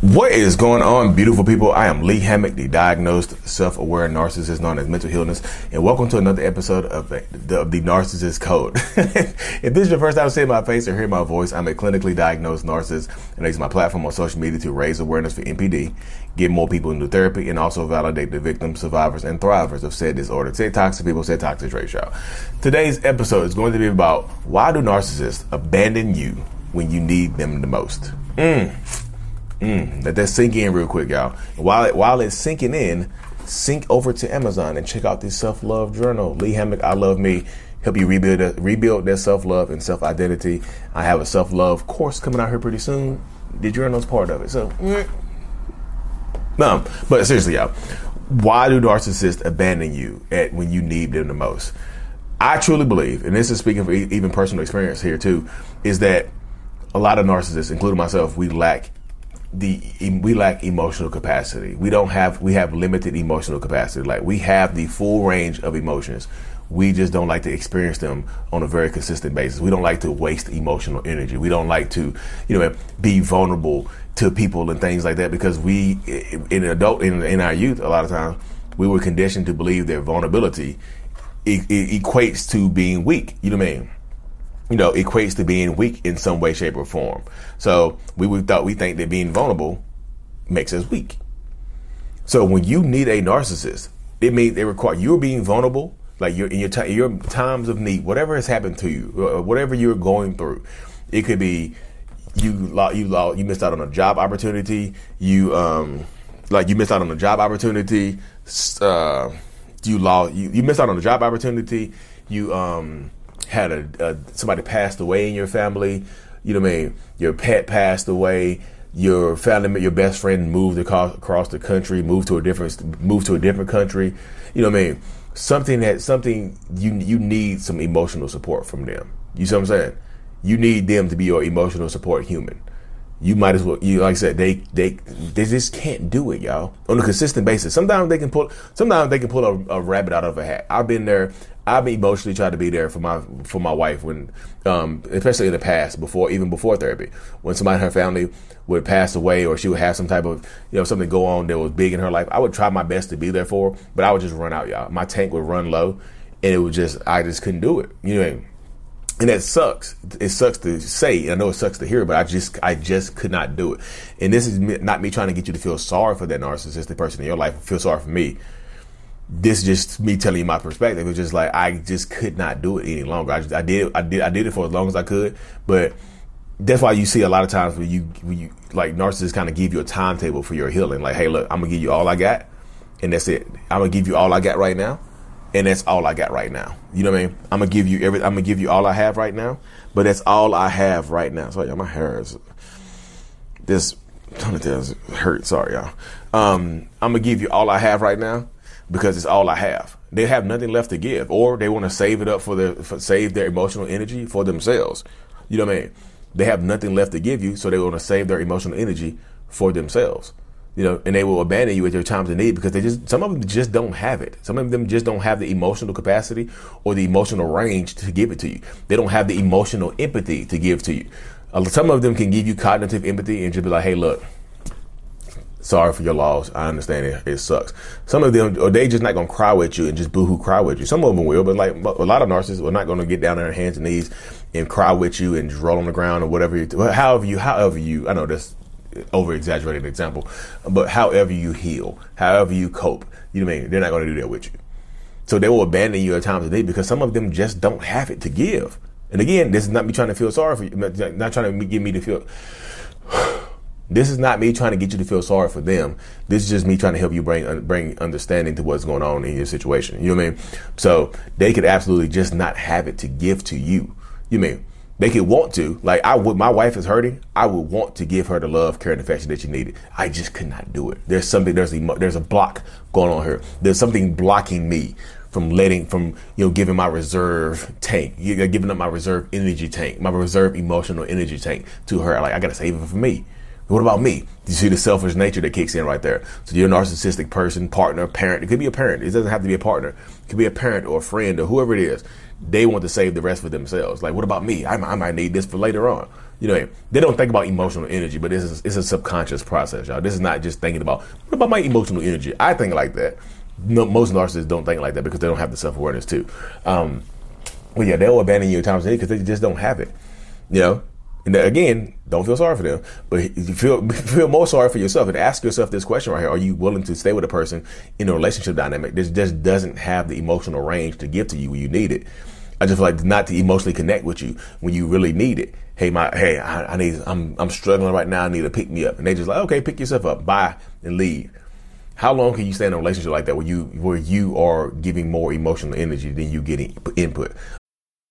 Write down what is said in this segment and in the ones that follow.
What is going on, beautiful people? I am Lee Hammock, the diagnosed self-aware narcissist known as Mental Healness, and welcome to another episode of the, the Narcissist Code. if this is your first time seeing my face or hearing my voice, I'm a clinically diagnosed narcissist, and I use my platform on social media to raise awareness for NPD, get more people into therapy, and also validate the victims, survivors, and thrivers of said disorder. Say toxic people, say toxic y'all. Today's episode is going to be about why do narcissists abandon you when you need them the most? Mm. Mm, let that sink in real quick, y'all. While it, while it's sinking in, sink over to Amazon and check out this self love journal. Lee Hammock, I love me. Help you rebuild rebuild their self love and self identity. I have a self love course coming out here pretty soon. The journal's part of it. So, mm. no, but seriously, y'all, why do narcissists abandon you at when you need them the most? I truly believe, and this is speaking for even personal experience here too, is that a lot of narcissists, including myself, we lack the we lack emotional capacity. We don't have we have limited emotional capacity. Like we have the full range of emotions. We just don't like to experience them on a very consistent basis. We don't like to waste emotional energy. We don't like to, you know, be vulnerable to people and things like that because we in adult in, in our youth a lot of times we were conditioned to believe that vulnerability e- equates to being weak. You know what I mean? You know, equates to being weak in some way, shape, or form. So we, we thought we think that being vulnerable makes us weak. So when you need a narcissist, it means they require you're being vulnerable, like you're in your t- your times of need, whatever has happened to you, whatever you're going through. It could be you you you missed out on a job opportunity. You um like you missed out on a job opportunity. Uh, you lost you, you missed out on a job opportunity. You um had a, a, somebody passed away in your family, you know what I mean? Your pet passed away, your family, your best friend moved across, across the country, moved to a different, moved to a different country, you know what I mean? Something that something you you need some emotional support from them. You see what I'm saying? You need them to be your emotional support human you might as well you like I said they they they just can't do it y'all on a consistent basis sometimes they can pull sometimes they can pull a, a rabbit out of a hat I've been there I've emotionally tried to be there for my for my wife when um, especially in the past before even before therapy when somebody in her family would pass away or she would have some type of you know something go on that was big in her life I would try my best to be there for her but I would just run out y'all my tank would run low and it would just I just couldn't do it you know and that sucks. It sucks to say. I know it sucks to hear, but I just, I just could not do it. And this is not me trying to get you to feel sorry for that narcissistic person in your life. Feel sorry for me. This is just me telling you my perspective. It's just like I just could not do it any longer. I, just, I did, I did, I did it for as long as I could. But that's why you see a lot of times when you, when you like narcissists kind of give you a timetable for your healing. Like, hey, look, I'm gonna give you all I got, and that's it. I'm gonna give you all I got right now and that's all I got right now. You know what I mean? I'm gonna give you every. I'm gonna give you all I have right now, but that's all I have right now. Sorry, my hair is this. Does hurt. Sorry, y'all. Um, I'm gonna give you all I have right now because it's all I have. They have nothing left to give, or they want to save it up for the for, save their emotional energy for themselves. You know what I mean? They have nothing left to give you, so they want to save their emotional energy for themselves you know, and they will abandon you at your times of need because they just some of them just don't have it. Some of them just don't have the emotional capacity or the emotional range to give it to you. They don't have the emotional empathy to give to you. Some of them can give you cognitive empathy and just be like, "Hey, look, sorry for your loss. I understand it. It sucks." Some of them, or they just not gonna cry with you and just boohoo cry with you. Some of them will, but like a lot of narcissists are not gonna get down on their hands and knees and cry with you and roll on the ground or whatever. You, however you, however you, I know this over exaggerated example, but however you heal, however you cope, you know what I mean? They're not to do that with you. So they will abandon you at times of day because some of them just don't have it to give. And again, this is not me trying to feel sorry for you, not trying to get me to feel. This is not me trying to get you to feel sorry for them. This is just me trying to help you bring bring understanding to what's going on in your situation. You know what I mean? So they could absolutely just not have it to give to you. You mean They could want to, like I would. My wife is hurting. I would want to give her the love, care, and affection that she needed. I just could not do it. There's something. There's a there's a block going on here. There's something blocking me from letting from you know giving my reserve tank, giving up my reserve energy tank, my reserve emotional energy tank to her. Like I gotta save it for me. What about me? You see the selfish nature that kicks in right there. So you're a narcissistic person, partner, parent. It could be a parent. It doesn't have to be a partner. It could be a parent or a friend or whoever it is. They want to save the rest for themselves. Like, what about me? I, I might need this for later on. You know, they don't think about emotional energy, but this is it's a subconscious process, y'all. This is not just thinking about what about my emotional energy. I think like that. No, most narcissists don't think like that because they don't have the self awareness too. Um, well, yeah, they'll abandon you at times because they just don't have it. You know, and again, don't feel sorry for them, but feel feel more sorry for yourself and ask yourself this question right here: Are you willing to stay with a person in a relationship dynamic that just doesn't have the emotional range to give to you when you need it? I just feel like not to emotionally connect with you when you really need it. Hey, my hey, I, I need I'm I'm struggling right now. I need to pick me up, and they just like okay, pick yourself up, bye, and leave. How long can you stay in a relationship like that where you where you are giving more emotional energy than you getting input?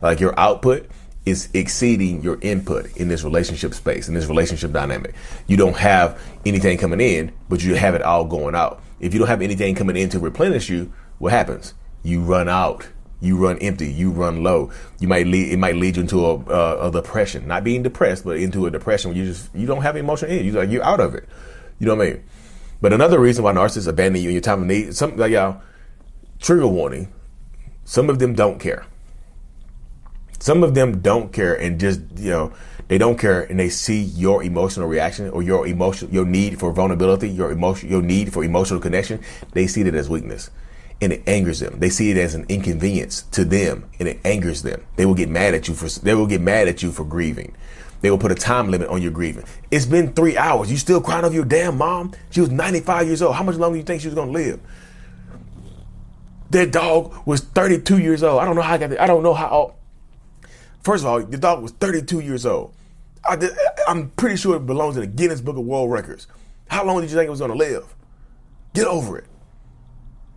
Like your output is exceeding your input in this relationship space, in this relationship dynamic. You don't have anything coming in, but you have it all going out. If you don't have anything coming in to replenish you, what happens? You run out. You run empty. You run low. You might lead. It might lead you into a, a, a depression. Not being depressed, but into a depression where you just you don't have emotional energy. You're like you're out of it. You know what I mean? But another reason why narcissists abandon you in your time of need, some like y'all, trigger warning. Some of them don't care. Some of them don't care and just, you know, they don't care and they see your emotional reaction or your emotion, your need for vulnerability, your emotion, your need for emotional connection. They see it as weakness and it angers them. They see it as an inconvenience to them and it angers them. They will get mad at you for, they will get mad at you for grieving. They will put a time limit on your grieving. It's been three hours. You still crying over your damn mom? She was 95 years old. How much longer do you think she was going to live? That dog was 32 years old. I don't know how I got that. I don't know how. First of all, the dog was 32 years old. I am pretty sure it belongs in the Guinness Book of World Records. How long did you think it was going to live? Get over it.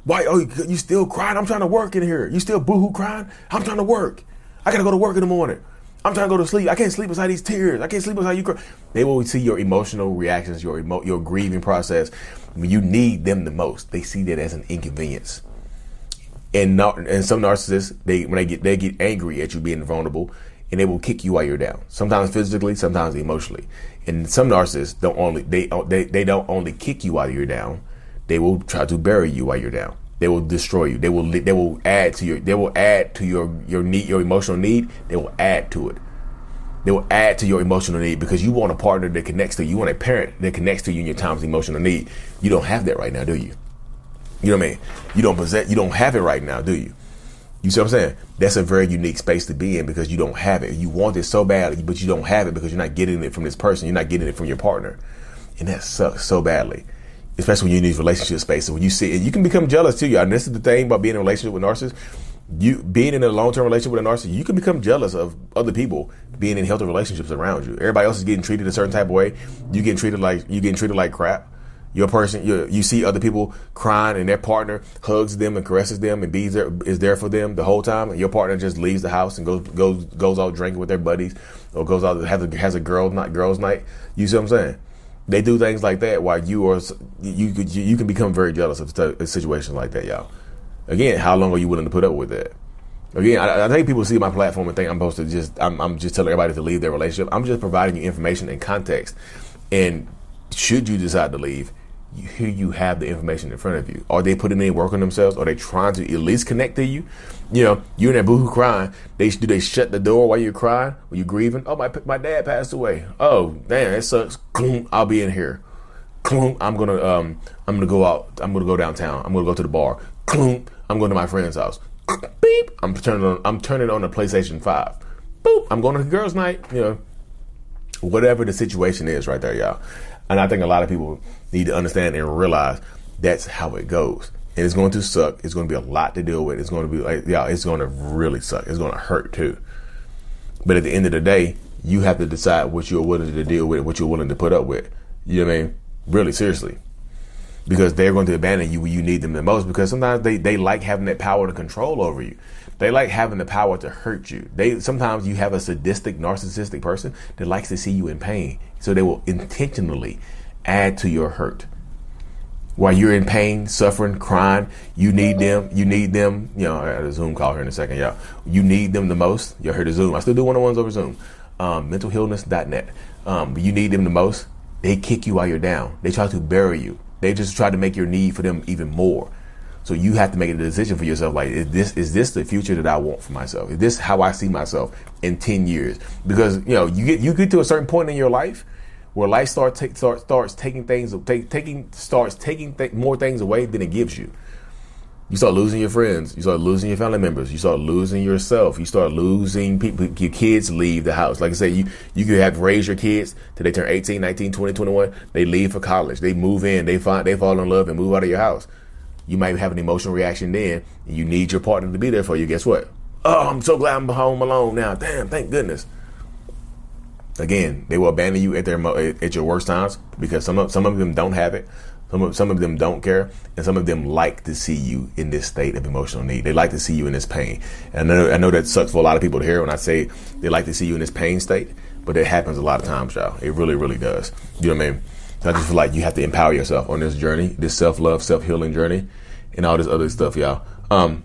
Why? Oh, you still crying? I'm trying to work in here. You still boohoo crying? I'm trying to work. I got to go to work in the morning. I'm trying to go to sleep. I can't sleep beside these tears. I can't sleep beside you cry. They will see your emotional reactions, your emo- your grieving process you need them the most. They see that as an inconvenience and not, and some narcissists they when they get they get angry at you being vulnerable and they will kick you while you're down sometimes physically sometimes emotionally and some narcissists don't only they they, they don't only kick you while you're down they will try to bury you while you're down they will destroy you they will they will add to your they will add to your your need your emotional need they will add to it they will add to your emotional need because you want a partner that connects to you. You want a parent that connects to you in your times emotional need. You don't have that right now, do you? You know what I mean? You don't possess, you don't have it right now, do you? You see what I'm saying? That's a very unique space to be in because you don't have it. You want it so badly, but you don't have it because you're not getting it from this person. You're not getting it from your partner. And that sucks so badly. Especially when you're in these relationship spaces. When you see it, you can become jealous too. And this is the thing about being in a relationship with narcissists. You being in a long term relationship with a narcissist, you can become jealous of other people being in healthy relationships around you. Everybody else is getting treated a certain type of way. You getting treated like you getting treated like crap your person, you, you see other people crying and their partner hugs them and caresses them and be there, is there for them the whole time. And your partner just leaves the house and goes, goes, goes out drinking with their buddies or goes out, has a, has a girls night, girls night. You see what I'm saying? They do things like that while you are, you could, you, you can become very jealous of a situation like that, y'all. Again, how long are you willing to put up with that? Again, I, I, think people see my platform and think I'm supposed to just, I'm, I'm just telling everybody to leave their relationship. I'm just providing you information and context. And should you decide to leave, you, here you have the information in front of you. Are they putting in work on themselves? Are they trying to at least connect to you? You know, you and that boohoo crying. They do they shut the door while you're crying? While you grieving? Oh, my my dad passed away. Oh, damn, it sucks. I'll be in here. I'm gonna um I'm gonna go out. I'm gonna go downtown. I'm gonna go to the bar. I'm going to my friend's house. Beep. I'm turning on. I'm turning on the PlayStation Five. boop, I'm going to girls' night. You know, whatever the situation is, right there, y'all. And I think a lot of people need to understand and realize that's how it goes. And it's going to suck. It's going to be a lot to deal with. It's going to be like, y'all, it's going to really suck. It's going to hurt too. But at the end of the day, you have to decide what you're willing to deal with, what you're willing to put up with. You know what I mean? Really, seriously. Because they're going to abandon you when you need them the most because sometimes they, they like having that power to control over you. They like having the power to hurt you. They sometimes you have a sadistic, narcissistic person that likes to see you in pain. So they will intentionally add to your hurt. While you're in pain, suffering, crying, you need them. You need them. You know, I got a Zoom call here in a second, y'all. You need them the most. You heard the Zoom. I still do one on ones over Zoom. Um, mentalhealness.net. Um, you need them the most. They kick you while you're down. They try to bury you. They just try to make your need for them even more. So you have to make a decision for yourself. Like, is this is this the future that I want for myself? Is this how I see myself in ten years? Because you know, you get you get to a certain point in your life where life starts start, starts taking things take, taking starts taking th- more things away than it gives you. You start losing your friends. You start losing your family members. You start losing yourself. You start losing people. Your kids leave the house. Like I say, you, you could have raised your kids till they turn 18, 19, 20, 21. They leave for college. They move in. They find, they fall in love and move out of your house. You might have an emotional reaction then. And you need your partner to be there for you. Guess what? Oh, I'm so glad I'm home alone now. Damn, thank goodness. Again, they will abandon you at their at your worst times because some of some of them don't have it. Some of, some of them don't care, and some of them like to see you in this state of emotional need. They like to see you in this pain. And I know, I know that sucks for a lot of people to hear when I say they like to see you in this pain state, but it happens a lot of times, y'all. It really, really does. You know what I mean? So I just feel like you have to empower yourself on this journey, this self love, self healing journey, and all this other stuff, y'all. Um,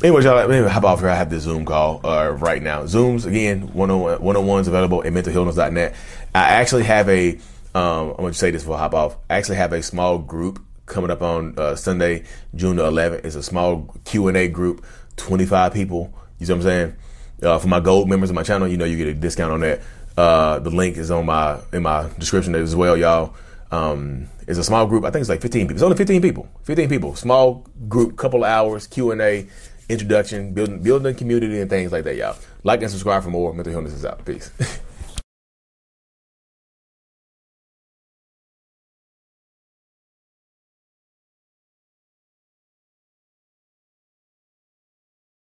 Anyway, y'all, maybe how about if I have this Zoom call uh, right now? Zooms, again, one on ones available at mentalhealness.net. I actually have a, um, I'm going to say this before I hop off. I actually have a small group coming up on uh, Sunday, June the 11th. It's a small Q&A group, 25 people. You see what I'm saying? Uh, for my gold members of my channel, you know, you get a discount on that. Uh, the link is on my, in my description as well, y'all. Um, it's a small group. I think it's like 15 people. It's only 15 people. 15 people. Small group, couple hours, Q&A introduction, building building community and things like that, y'all. Like and subscribe for more. Mental Healness is out. Peace.